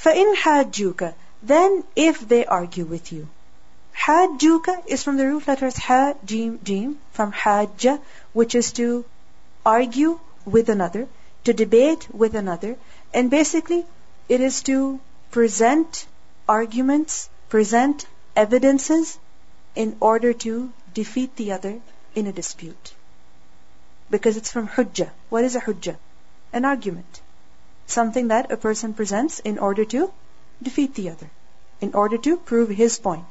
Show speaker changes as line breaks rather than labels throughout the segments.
فَإِنْ حَاجُّوكَ Then if they argue with you. حَاجُّوكَ is from the root letters ha, jim, jim, from hajja, which is to argue with another, to debate with another, and basically it is to present arguments, present evidences in order to defeat the other in a dispute. Because it's from hujjah. What is a hujjah? An argument. Something that a person presents in order to defeat the other, in order to prove his point.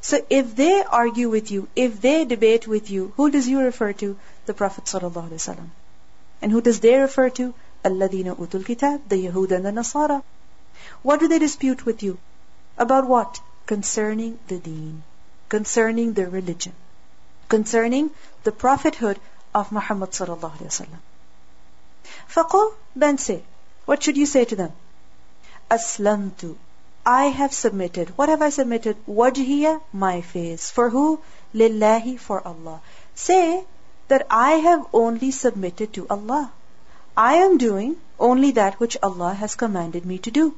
So if they argue with you, if they debate with you, who does you refer to? The Prophet ﷺ. And who does they refer to? الَّذِينَ أُوتُوا الْكِتَابِ The Yahud and the Nasara. What do they dispute with you? About what? Concerning the deen. Concerning the religion. Concerning the prophethood of Muhammad sallallahu alaihi wasallam. فَقُلْ Then say, what should you say to them? Aslamtu. I have submitted. What have I submitted? Wajhiya, my face. For who? Lillahi, for Allah. Say that I have only submitted to Allah. I am doing only that which Allah has commanded me to do.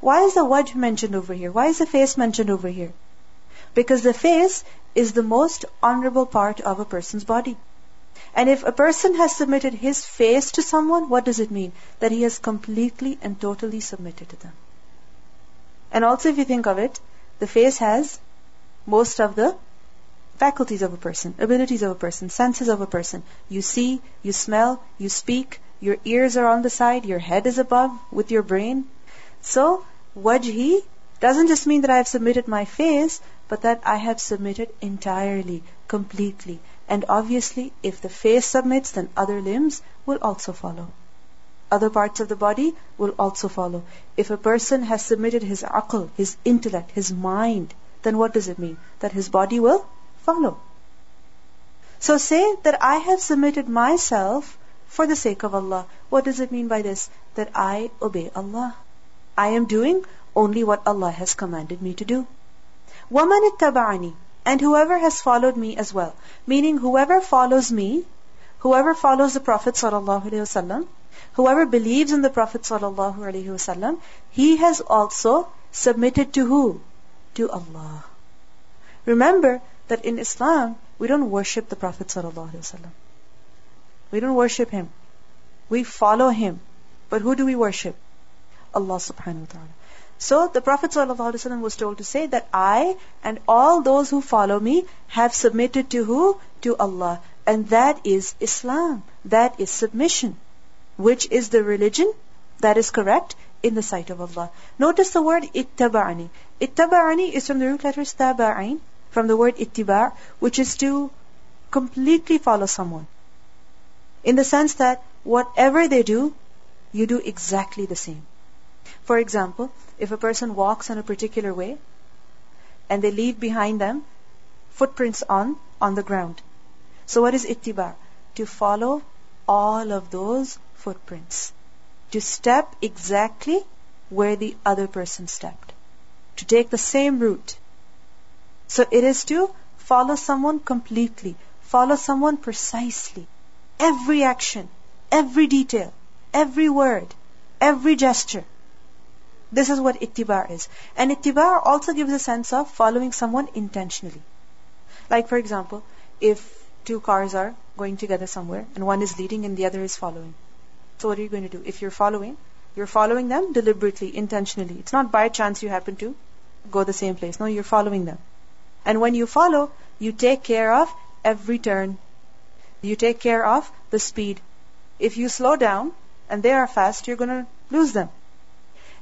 Why is the wajh mentioned over here? Why is the face mentioned over here? Because the face is the most honorable part of a person's body. And if a person has submitted his face to someone, what does it mean? That he has completely and totally submitted to them. And also, if you think of it, the face has most of the faculties of a person, abilities of a person, senses of a person. You see, you smell, you speak, your ears are on the side, your head is above with your brain. So, wajhi doesn't just mean that I have submitted my face, but that I have submitted entirely, completely. And obviously, if the face submits, then other limbs will also follow other parts of the body will also follow. If a person has submitted his aql, his intellect, his mind, then what does it mean? That his body will follow. So say that I have submitted myself for the sake of Allah. What does it mean by this? That I obey Allah. I am doing only what Allah has commanded me to do. وَمَنِ اتَّبَعَنِي and whoever has followed me as well. Meaning whoever follows me, whoever follows the Prophet wasallam, Whoever believes in the Prophet ﷺ, he has also submitted to who? To Allah. Remember that in Islam, we don't worship the Prophet ﷺ. We don't worship him. We follow him. But who do we worship? Allah subhanahu wa ta'ala. So the Prophet ﷺ was told to say that I and all those who follow me have submitted to who? To Allah. And that is Islam. That is submission which is the religion that is correct in the sight of Allah. Notice the word ittaba'ani. Ittaba'ani is from the root letters taba'in, from the word ittiba', which is to completely follow someone. In the sense that whatever they do, you do exactly the same. For example, if a person walks in a particular way and they leave behind them footprints on on the ground. So what is ittiba? To follow all of those footprints. To step exactly where the other person stepped. To take the same route. So it is to follow someone completely, follow someone precisely. Every action, every detail, every word, every gesture. This is what ittiba is. And ittiba also gives a sense of following someone intentionally. Like for example, if two cars are going together somewhere and one is leading and the other is following. So what are you going to do? If you're following, you're following them deliberately, intentionally. It's not by chance you happen to go the same place. No, you're following them. And when you follow, you take care of every turn. You take care of the speed. If you slow down and they are fast, you're going to lose them.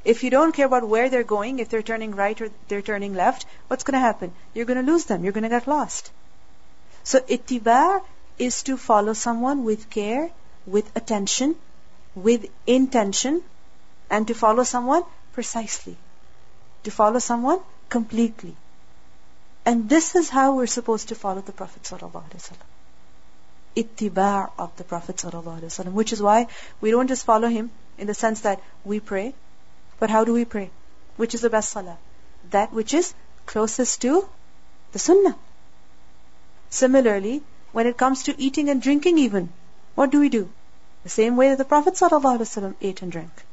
If you don't care about where they're going, if they're turning right or they're turning left, what's going to happen? You're going to lose them. You're going to get lost. So ittiba is to follow someone with care, with attention, with intention and to follow someone precisely. To follow someone completely. And this is how we're supposed to follow the Prophet ﷺ. Ittiba' of the Prophet. Which is why we don't just follow him in the sense that we pray, but how do we pray? Which is the best salah? That which is closest to the sunnah. Similarly, when it comes to eating and drinking even, what do we do? The same way that the Prophet ﷺ ate and drank.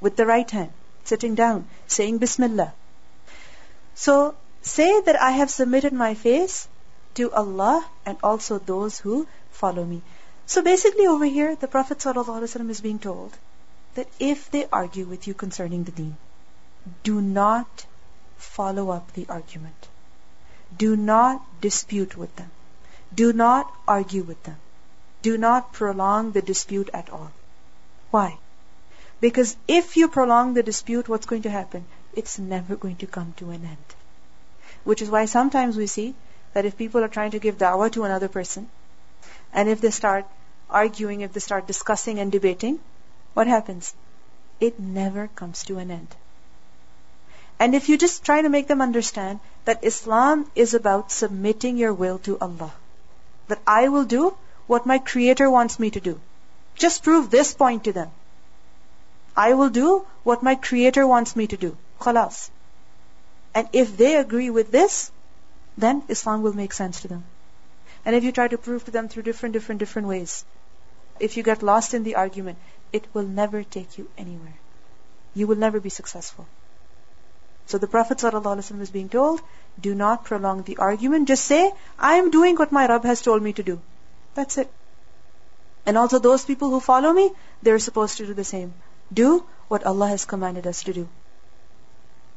With the right hand. sitting down, saying Bismillah. So say that I have submitted my face to Allah and also those who follow me. So basically over here, the Prophet ﷺ is being told that if they argue with you concerning the deen, do not follow up the argument. Do not dispute with them. Do not argue with them. Do not prolong the dispute at all. Why? Because if you prolong the dispute, what's going to happen? It's never going to come to an end. Which is why sometimes we see that if people are trying to give da'wah to another person, and if they start arguing, if they start discussing and debating, what happens? It never comes to an end. And if you just try to make them understand that Islam is about submitting your will to Allah, that I will do what my Creator wants me to do. Just prove this point to them. I will do what my Creator wants me to do. Khalas. And if they agree with this, then Islam will make sense to them. And if you try to prove to them through different, different, different ways, if you get lost in the argument, it will never take you anywhere. You will never be successful. So the Prophet ﷺ is being told, do not prolong the argument. Just say, I am doing what my Rabb has told me to do. That's it. And also those people who follow me, they're supposed to do the same. Do what Allah has commanded us to do.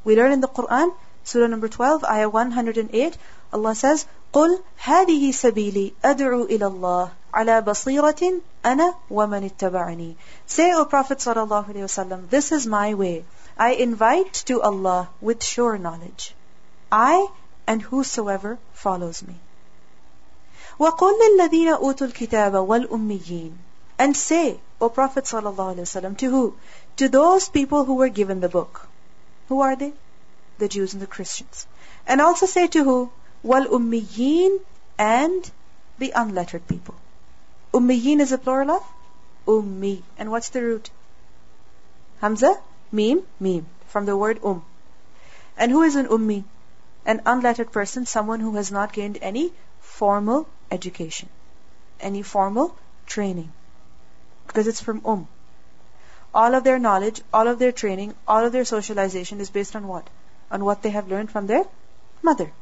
We learn in the Quran, Surah number 12, Ayah 108, Allah says, قُلْ هَذِهِ سَبِيلِي أَدْعُو إِلَى اللَّهِ عَلَى بَصِيرَةٍ أَنَا وَمَنِ اتَّبَعَنِي Say, O Prophet sallallahu alaihi wasallam, this is my way. I invite to Allah with sure knowledge. I and whosoever follows me. وَقُلْ لِلَّذِينَ أُوتُوا الْكِتَابَ وَالْأُمِّيِّينَ And say, O Prophet ﷺ, to who? To those people who were given the book. Who are they? The Jews and the Christians. And also say to who? وَالْأُمِّيِّينَ And the unlettered people. Ummiyin is a plural of? Ummi. And what's the root? Hamza? Mim? Mim. From the word um. And who is an ummi? An unlettered person, someone who has not gained any formal education, any formal training. Because it's from um. All of their knowledge, all of their training, all of their socialization is based on what? On what they have learned from their mother.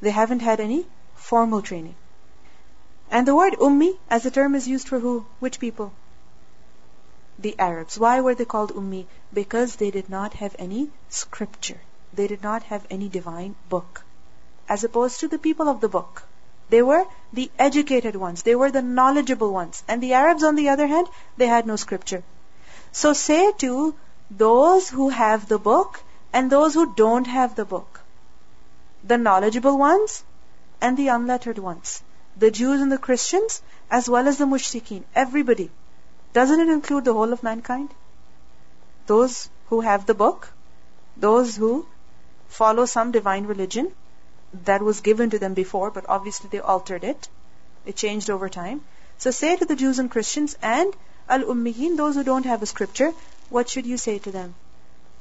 They haven't had any formal training. And the word ummi as a term is used for who? Which people? The Arabs. Why were they called ummi? Because they did not have any scripture. They did not have any divine book. As opposed to the people of the book. They were the educated ones. They were the knowledgeable ones. And the Arabs, on the other hand, they had no scripture. So say to those who have the book and those who don't have the book. The knowledgeable ones and the unlettered ones. The Jews and the Christians as well as the mushrikeen. Everybody. Doesn't it include the whole of mankind? Those who have the book, those who follow some divine religion, that was given to them before, but obviously they altered it. It changed over time. So say to the Jews and Christians and al-ummiyin, those who don't have a scripture, what should you say to them?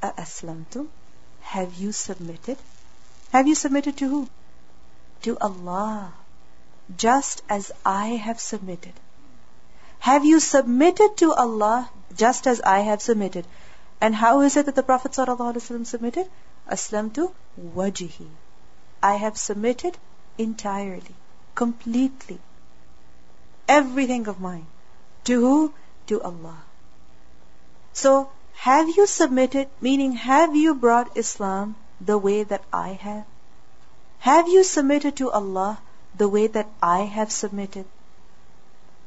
A-aslamtum? Have you submitted? Have you submitted to who? To Allah. Just as I have submitted. Have you submitted to Allah just as I have submitted? And how is it that the Prophet ﷺ submitted? Aslamtu wajhi. I have submitted entirely, completely, everything of mine. To who? To Allah. So, have you submitted, meaning have you brought Islam the way that I have? Have you submitted to Allah the way that I have submitted?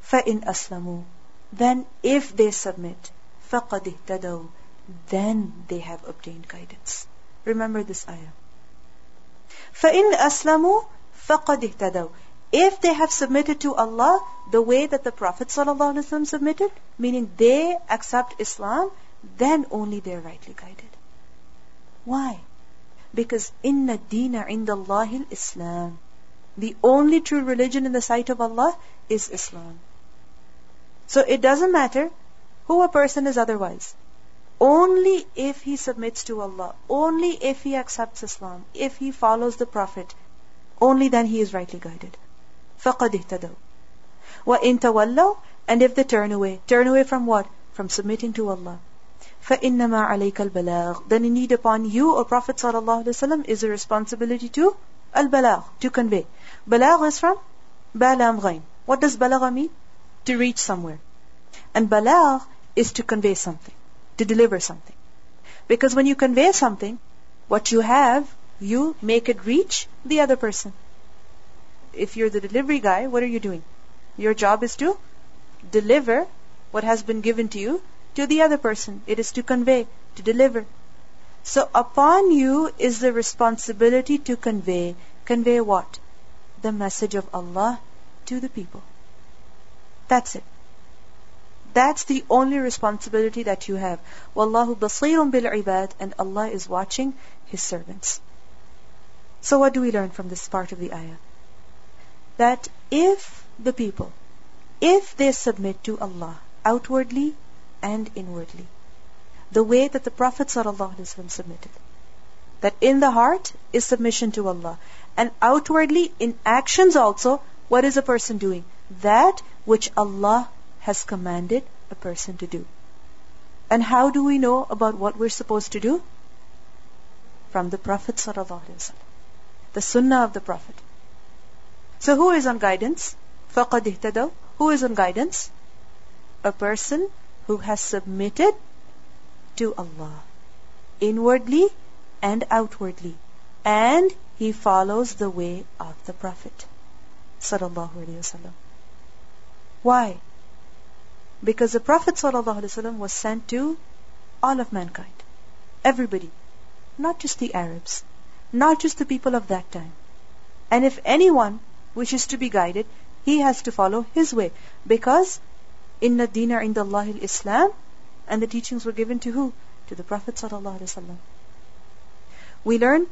فَإِنْ أَسْلَمُوا Then if they submit, فَقَدْ اهْتَدَوْا Then they have obtained guidance. Remember this ayah. فَإِنْ أَسْلَمُوا فَقَدْ اهْتَدَوْا If they have submitted to Allah the way that the Prophet ﷺ submitted, meaning they accept Islam, then only they are rightly guided. Why? Because inna dina indallahi islam The only true religion in the sight of Allah is Islam. So it doesn't matter who a person is otherwise. Only if he submits to Allah, only if he accepts Islam, if he follows the Prophet, only then he is rightly guided. فَقَدْ اهْتَدَوْا وَإِن تَوَلَّوْا And if they turn away, turn away from what? From submitting to Allah. فَإِنَّمَا عَلَيْكَ الْبَلَاغ Then indeed upon you, O Prophet ﷺ, is a responsibility to al-balagh, to convey. Balagh is from balam ghain. What does balagh mean? To reach somewhere. And balagh is to convey something, to deliver something. Because when you convey something, what you have, you make it reach the other person. If you're the delivery guy, what are you doing? Your job is to deliver what has been given to you to the other person. It is to convey, to deliver. So upon you is the responsibility to convey. Convey what? The message of Allah to the people. That's it. That's the only responsibility that you have. Wallahu basirun bil ibad and Allah is watching His servants. So what do we learn from this part of the ayah? That if the people, if they submit to Allah outwardly and inwardly, the way that the Prophet ﷺ submitted, that in the heart is submission to Allah, and outwardly in actions also, what is a person doing? That which Allah has commanded a person to do. And how do we know about what we're supposed to do? From the Prophet ﷺ. The Sunnah of the Prophet. So who is on guidance? فَقَدْ اهْتَدَوْا Who is on guidance? A person who has submitted to Allah. Inwardly and outwardly. And he follows the way of the Prophet. Sallallahu. Why? Because the Prophet ﷺ was sent to all of mankind. Everybody. Not just the Arabs. Not just the people of that time. And if anyone wishes to be guided, he has to follow his way. Because in inna dina inda Allah islam and the teachings were given to who? To the Prophet ﷺ. We learn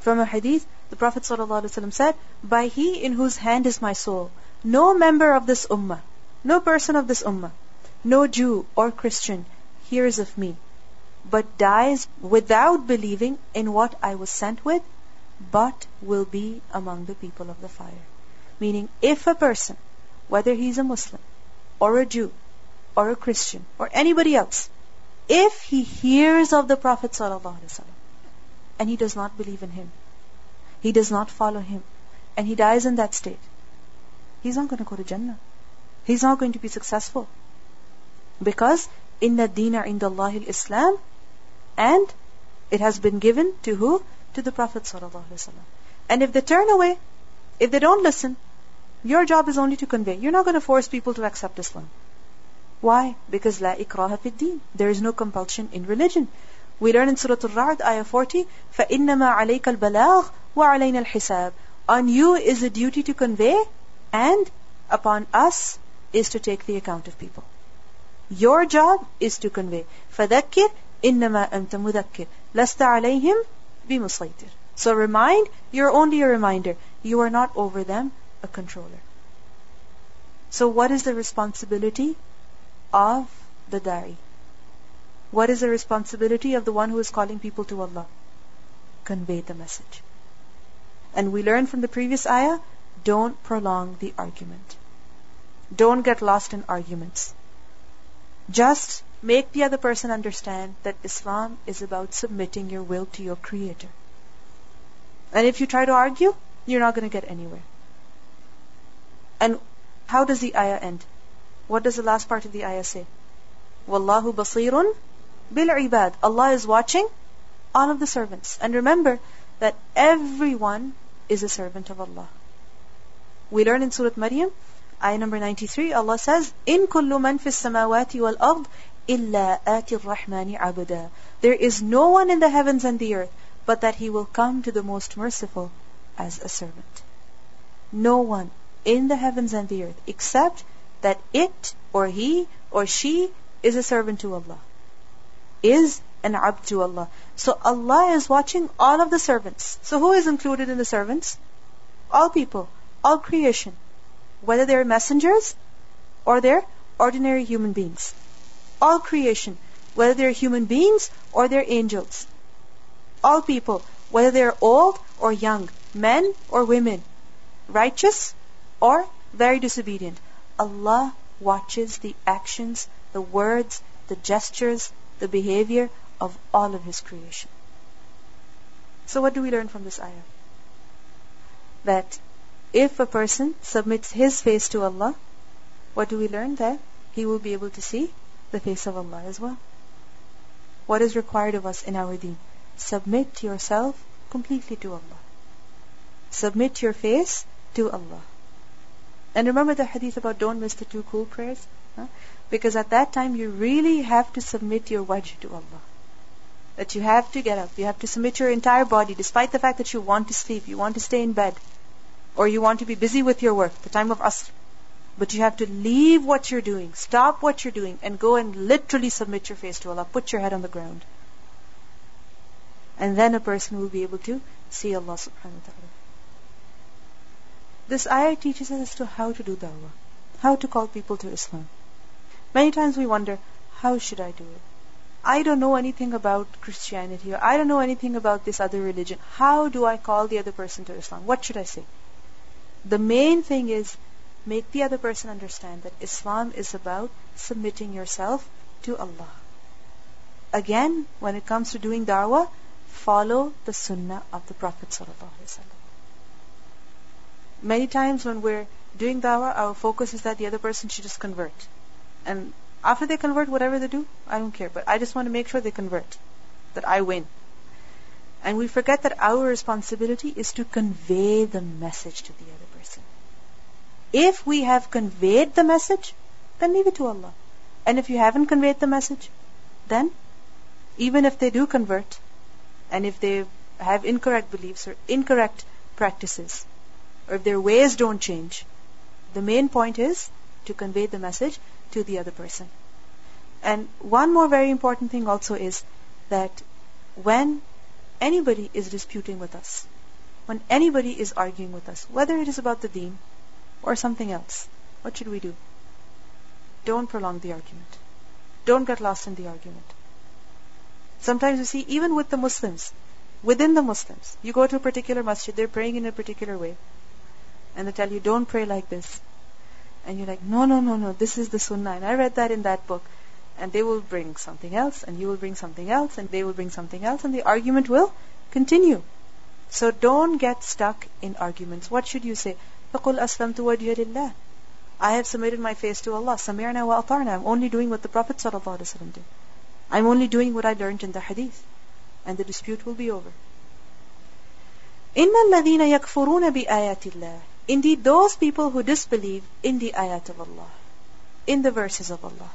from a hadith, the Prophet ﷺ said, By he in whose hand is my soul, no member of this ummah no person of this ummah, no Jew or Christian hears of me, but dies without believing in what I was sent with, but will be among the people of the fire. Meaning, if a person, whether he's a Muslim, or a Jew, or a Christian, or anybody else, if he hears of the Prophet ﷺ, and he does not believe in him, he does not follow him, and he dies in that state, he's not going to go to Jannah he's not going to be successful. Because in inna dina in indallahi islam and it has been given to who? To the Prophet. And if they turn away, if they don't listen, your job is only to convey. You're not going to force people to accept Islam. Why? Because la ikraha fid. There is no compulsion in religion. We learn in Surah Al-Ra'd, ayah 40, فَإِنَّمَا عَلَيْكَ الْبَلَاغُ وَعَلَيْنَا الْحِسَابُ On you is a duty to convey, and upon us is to take the account of people. Your job is to convey. فَذَكِّرْ إِنَّمَا أَنْتَ مُذَكِّرْ لَسْتَ عَلَيْهِمْ بِمُسَيْطِرْ So remind, you're only a reminder. You are not over them a controller. So what is the responsibility of the da'i? What is the responsibility of the one who is calling people to Allah? Convey the message. And we learn from the previous ayah, don't prolong the argument. Don't get lost in arguments. Just make the other person understand that Islam is about submitting your will to your Creator. And if you try to argue, you're not going to get anywhere. And how does the ayah end? What does the last part of the ayah say? Wallahu basirun bil ibad. Allah is watching all of the servants. And remember that everyone is a servant of Allah. We learn in Surah Maryam Ayah number 93, Allah says, In kullu man fis samawati wal ard illa ati rahmani abada. There is no one in the heavens and the earth, but that he will come to the most merciful as a servant. No one in the heavens and the earth, except that it or he or she is a servant to Allah. Is an abd to Allah. So Allah is watching all of the servants. So who is included in the servants? All people, all creation whether they're messengers or they're ordinary human beings. All creation, whether they're human beings or they're angels. All people, whether they're old or young, men or women, righteous or very disobedient. Allah watches the actions, the words, the gestures, the behavior of all of His creation. So what do we learn from this ayah? That if a person submits his face to Allah, what do we learn? That he will be able to see the face of Allah as well. What is required of us in our deen? Submit yourself completely to Allah. Submit your face to Allah. And remember the hadith about don't miss the two cool prayers? Huh? Because at that time you really have to submit your wajh to Allah. That you have to get up, you have to submit your entire body, despite the fact that you want to sleep, you want to stay in bed, or you want to be busy with your work, the time of asr. But you have to leave what you're doing, stop what you're doing, and go and literally submit your face to Allah. Put your head on the ground. And then a person will be able to see Allah subhanahu wa ta'ala. This ayah teaches us as to how to do da'wah, how to call people to Islam. Many times we wonder, how should I do it? I don't know anything about Christianity, or I don't know anything about this other religion. How do I call the other person to Islam? What should I say? The main thing is make the other person understand that Islam is about submitting yourself to Allah. Again, when it comes to doing da'wah, follow the sunnah of the Prophet Many times when we're doing da'wah, our focus is that the other person should just convert. And after they convert, whatever they do, I don't care. But I just want to make sure they convert, that I win. And we forget that our responsibility is to convey the message to the other person. If we have conveyed the message, then leave it to Allah. And if you haven't conveyed the message, then even if they do convert, and if they have incorrect beliefs or incorrect practices, or if their ways don't change, the main point is to convey the message to the other person. And one more very important thing also is that when anybody is disputing with us, when anybody is arguing with us, whether it is about the deen or something else, what should we do? Don't prolong the argument. Don't get lost in the argument. Sometimes you see, even with the Muslims, within the Muslims, you go to a particular masjid, they're praying in a particular way, and they tell you, don't pray like this. And you're like, no, no, no, no, this is the sunnah, and I read that in that book and they will bring something else, and you will bring something else, and they will bring something else, and the argument will continue. So don't get stuck in arguments. What should you say? فَقُلْ أَسْلَمْتُ وَجْهِيَ لِلَّهِ I have submitted my face to Allah. سَمِعْنَا وَأَطَعْنَا I'm only doing what the Prophet ﷺ did. I'm only doing what I learned in the hadith. And the dispute will be over. إِنَّ الَّذِينَ يَكْفُرُونَ بِآيَاتِ اللَّهِ Indeed, those people who disbelieve in the ayat of Allah, in the verses of Allah,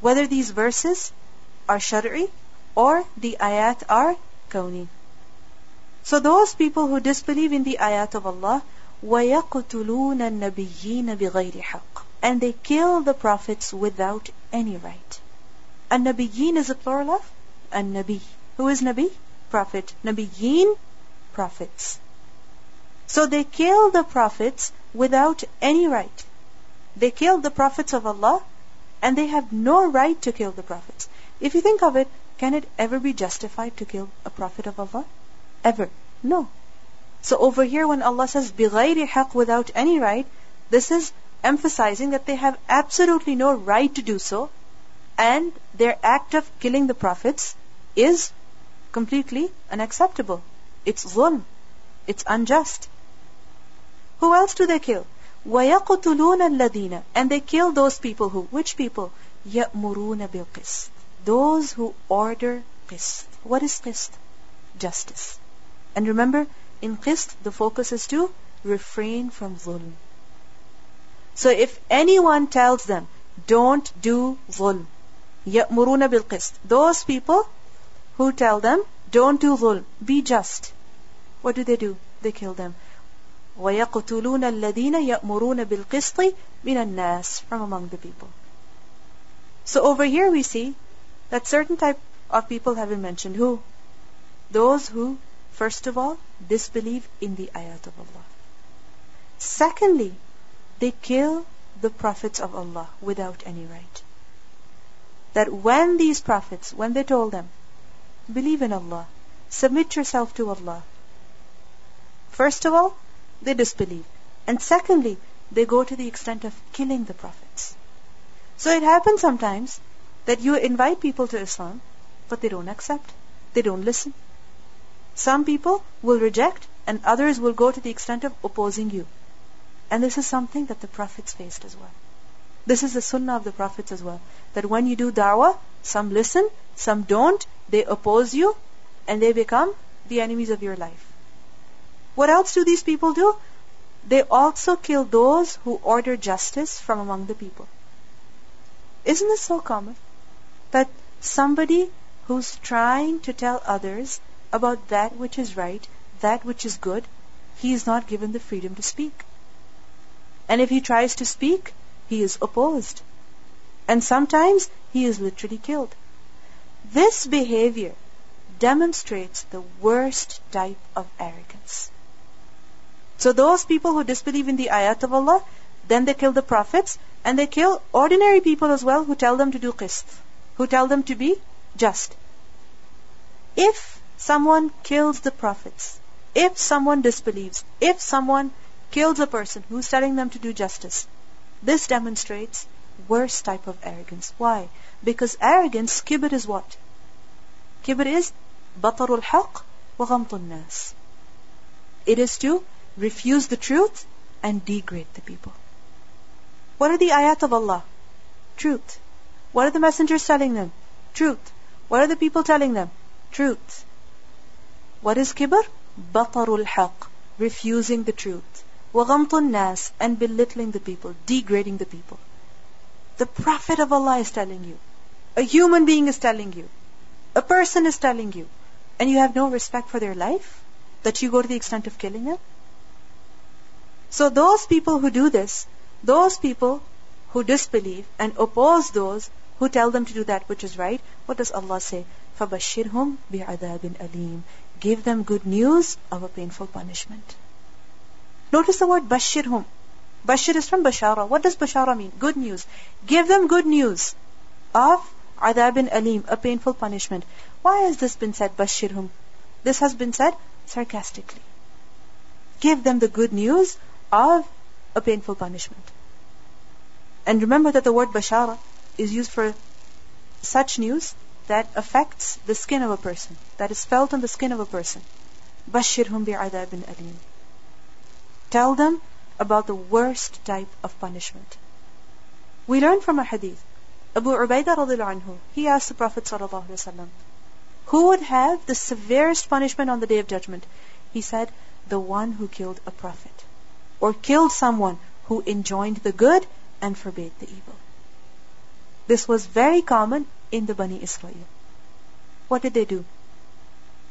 whether these verses are shari'i or the ayat are kawni. So those people who disbelieve in the ayat of Allah, وَيَقْتُلُونَ النَّبِيِّينَ بِغَيْرِ حَقٍّ And they kill the prophets without any right. An-nabiyyin is a plural of an-nabi. Who is nabi? Prophet. Nabiyyin, prophets. So they kill the prophets without any right. They kill the prophets of Allah and they have no right to kill the prophets. If you think of it, can it ever be justified to kill a prophet of Allah? Ever. No. So over here when Allah says بِغَيْرِ حَقٍّ without any right, this is emphasizing that they have absolutely no right to do so and their act of killing the prophets is completely unacceptable. It's zulm. It's unjust. Who else do they kill? وَيَقْتُلُونَ الَّذِينَ And they kill those people who, which people? يَأْمُرُونَ بِالْقِسْطِ Those who order qist. What is qist? Justice. And remember, in qist, the focus is to refrain from zulm. So if anyone tells them, don't do zulm, يَأْمُرُونَ بِالْقِسْطِ Those people who tell them, don't do zulm, be just. What do they do? They kill them. وَيَقْتُلُونَ الَّذِينَ يَأْمُرُونَ بِالْقِسْطِ مِنَ النَّاسِ From among the people. So over here we see that certain type of people have been mentioned. Who? Those who, first of all, disbelieve in the ayat of Allah. Secondly, they kill the prophets of Allah without any right. That when these prophets, when they told them, believe in Allah, submit yourself to Allah, first of all, they disbelieve. And secondly, they go to the extent of killing the prophets. So it happens sometimes that you invite people to Islam, but they don't accept. They don't listen. Some people will reject and others will go to the extent of opposing you. And this is something that the prophets faced as well. This is the sunnah of the prophets as well. That when you do da'wah, some listen, some don't, they oppose you, and they become the enemies of your life. What else do these people do? They also kill those who order justice from among the people. Isn't this so common? That somebody who's trying to tell others about that which is right, that which is good, he is not given the freedom to speak. And if he tries to speak, he is opposed. And sometimes he is literally killed. This behavior demonstrates the worst type of arrogance. So those people who disbelieve in the ayat of Allah, then they kill the prophets and they kill ordinary people as well who tell them to do qist, who tell them to be just. If someone kills the prophets, if someone disbelieves, if someone kills a person who's telling them to do justice, this demonstrates worst type of arrogance. Why? Because arrogance, kibr is what? Kibr is batarul haq wa nas. It is to refuse the truth, and degrade the people. What are the ayat of Allah? Truth. What are the messengers telling them? Truth. What are the people telling them? Truth. What is kibr? Batarul haq, refusing the truth. Waghamtun nas, and belittling the people, degrading the people. The Prophet of Allah is telling you. A human being is telling you. A person is telling you. And you have no respect for their life? That you go to the extent of killing them? So those people who do this, those people who disbelieve and oppose those who tell them to do that which is right, what does Allah say? فَبَشِّرْهُمْ بِعَذَابٍ أَلِيمٍ Give them good news of a painful punishment. Notice the word bashirhum. Bashir is from bashara. What does bashara mean? Good news. Give them good news of adabin alim, a painful punishment. Why has this been said, bashirhum? This has been said sarcastically. Give them the good news of a painful punishment. And remember that the word bashara is used for such news that affects the skin of a person, that is felt on the skin of a person. Bashirhum bi'adabin alim. Tell them about the worst type of punishment. We learn from a hadith. Abu Ubaidah anhu, he asked the Prophet sallallahu who would have the severest punishment on the day of judgment? He said, the one who killed a prophet or killed someone who enjoined the good and forbade the evil. This was very common in the Bani Israel. What did they do?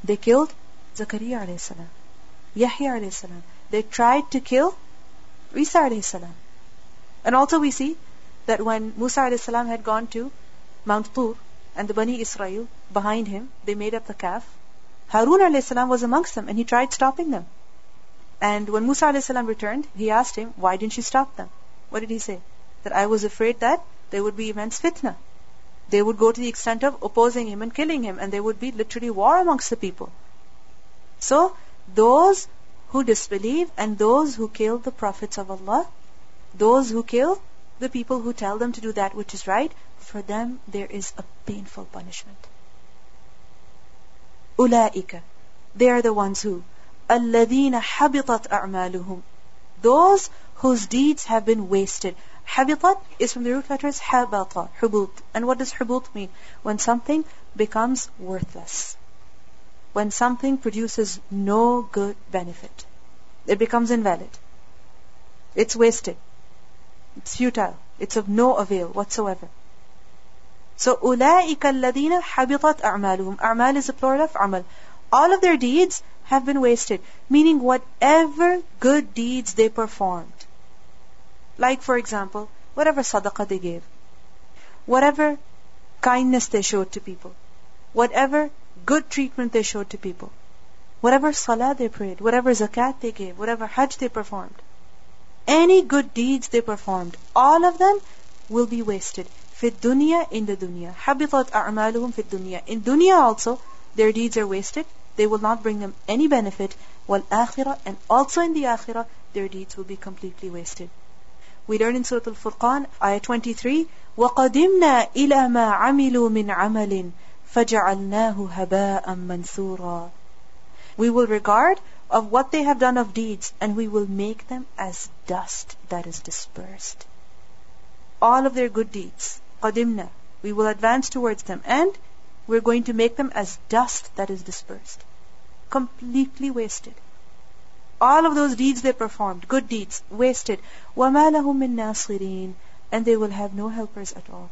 They killed Zakaria alayhi salam, Yahya alayhi salam, they tried to kill Isa alayhi And also we see that when Musa alayhi had gone to Mount Tur and the Bani Israel behind him, they made up the calf. Harun alayhi was amongst them and he tried stopping them. And when Musa alayhi returned, he asked him, why didn't you stop them? What did he say? That I was afraid that there would be immense fitna. They would go to the extent of opposing him and killing him and there would be literally war amongst the people. So, those who disbelieve and those who kill the prophets of Allah, those who kill the people who tell them to do that which is right, for them there is a painful punishment. Ulaika, they are the ones who, الذين حبطت أعمالهم, those whose deeds have been wasted. Habitat is from the root letters habata, hubut. And what does hubut mean? When something becomes worthless when something produces no good benefit. It becomes invalid. It's wasted. It's futile. It's of no avail whatsoever. So, أُولَٰئِكَ الَّذِينَ حَبِطَتْ أَعْمَالُهُمْ A'mal is a plural of amal. All of their deeds have been wasted. Meaning whatever good deeds they performed. Like for example, whatever sadaqah they gave. Whatever kindness they showed to people. Whatever good treatment they showed to people, whatever salah they prayed, whatever zakat they gave, whatever hajj they performed, any good deeds they performed, all of them will be wasted. Fit dunya in the dunya. Habitat a'maluhum fit dunya. In dunya also, their deeds are wasted They will not bring them any benefit. Wal akhirah and also in the akhirah, their deeds will be completely wasted. We learn in Surah Al-Furqan, ayah 23, وَقَدِمْنَا إِلَى مَا عَمِلُوا مِنْ عَمَلٍ فَجَعَلْنَاهُ هَبَاءً مَنْثُورًا We will regard of what they have done of deeds, and we will make them as dust that is dispersed. All of their good deeds, qadimna, we will advance towards them, and we're going to make them as dust that is dispersed. Completely wasted. All of those deeds they performed, good deeds, wasted. وَمَا لَهُم مِّن نَاصِرِينَ And they will have no helpers at all.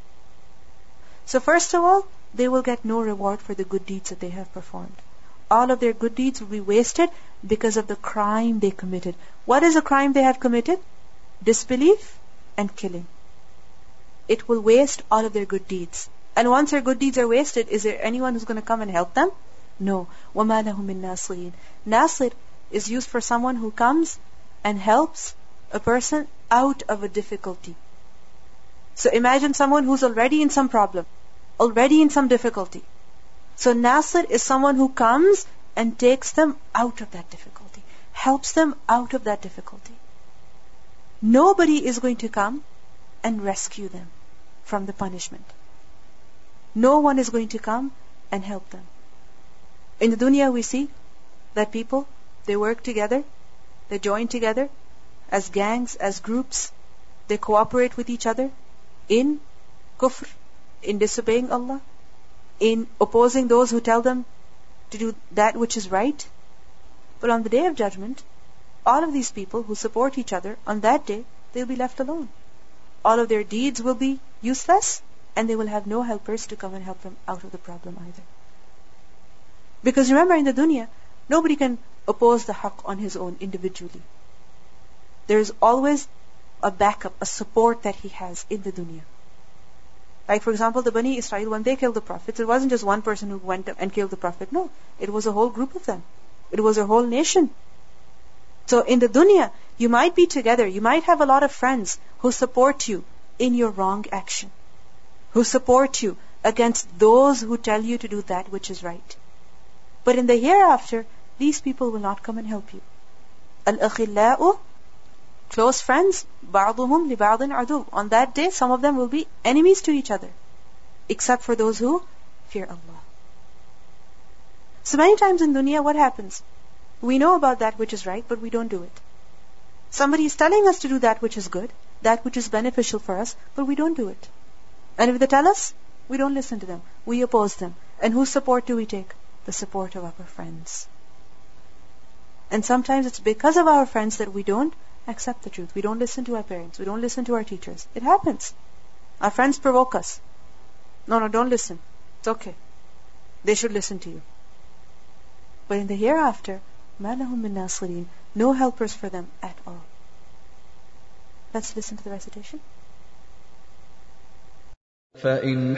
So first of all, they will get no reward for the good deeds that they have performed all of their good deeds will be wasted because of the crime they committed. What is the crime they have committed? Disbelief and killing. It will waste all of their good deeds. And once their good deeds are wasted, is there anyone who's going to come and help them? No. وَمَا لَهُم مِّن نَاصِرِينَ Nasir is used for someone who comes and helps a person out of a difficulty. So imagine someone who's already in some problem, already in some difficulty. So Nasir is someone who comes and takes them out of that difficulty, helps them out of that difficulty. Nobody is going to come and rescue them from the punishment. No one is going to come and help them. In the dunya we see that people, they work together, they join together as gangs, as groups, they cooperate with each other in kufr, in disobeying Allah, in opposing those who tell them to do that which is right. But on the day of judgment, all of these people who support each other, on that day, they'll be left alone. All of their deeds will be useless, and they will have no helpers to come and help them out of the problem either. Because remember, in the dunya, nobody can oppose the haqq on his own individually. There is always a backup, a support that he has in the dunya. Like for example, the Bani Israel, when they killed the prophets, it wasn't just one person who went and killed the prophet. No, it was a whole group of them. It was a whole nation. So in the dunya, you might be together, you might have a lot of friends who support you in your wrong action, who support you against those who tell you to do that which is right. But in the hereafter, these people will not come and help you. Al-akhillau, close friends, بعضهم li عدو. On that day, some of them will be enemies to each other, except for those who fear Allah. So many times in dunya, what happens? We know about that which is right, but we don't do it. Somebody is telling us to do that which is good, that which is beneficial for us, but we don't do it. And if they tell us, we don't listen to them. We oppose them. And whose support do we take? The support of our friends. And sometimes it's because of our friends that we don't accept the truth. We don't listen to our parents. We don't listen to our teachers. It happens. Our friends provoke us. No, no, don't listen. It's okay. They should listen to you. But in the hereafter, مَا لَهُم مِّن نَاصِرِينَ No helpers for them at all. Let's listen to the recitation.
فإن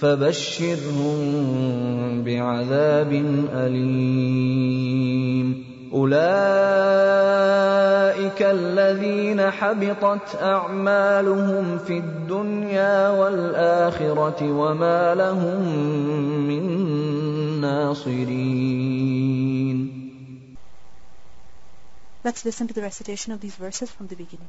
فبشرهم بعذاب أليم أولئك الذين حبطت أعمالهم في الدنيا والآخرة وما لهم من ناصرين
Let's listen to the recitation of these verses from the beginning.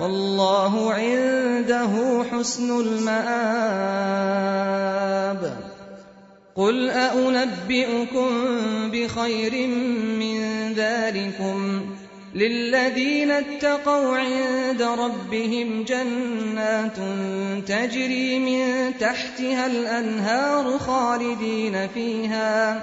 والله عنده حسن المآب. قل أنبئكم بخير من ذلكم للذين اتقوا عند ربهم جنات تجري من تحتها الأنهار خالدين فيها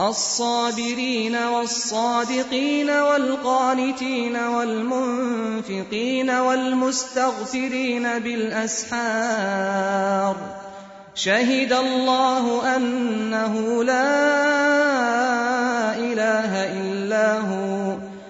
الصابرين والصادقين والقانتين والمنفقين والمستغفرين بالأسحار شهد الله أنه لا إله إلا هو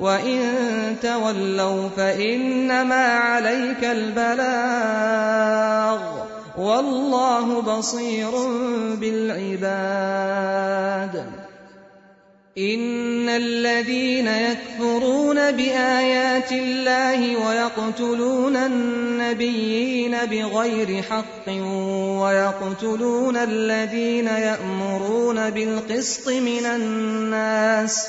وإن تولوا فإنما عليك البلاغ والله بصير بالعباد إن الذين يكفرون بآيات الله ويقتلون النبيين بغير حق ويقتلون الذين يأمرون بالقسط من الناس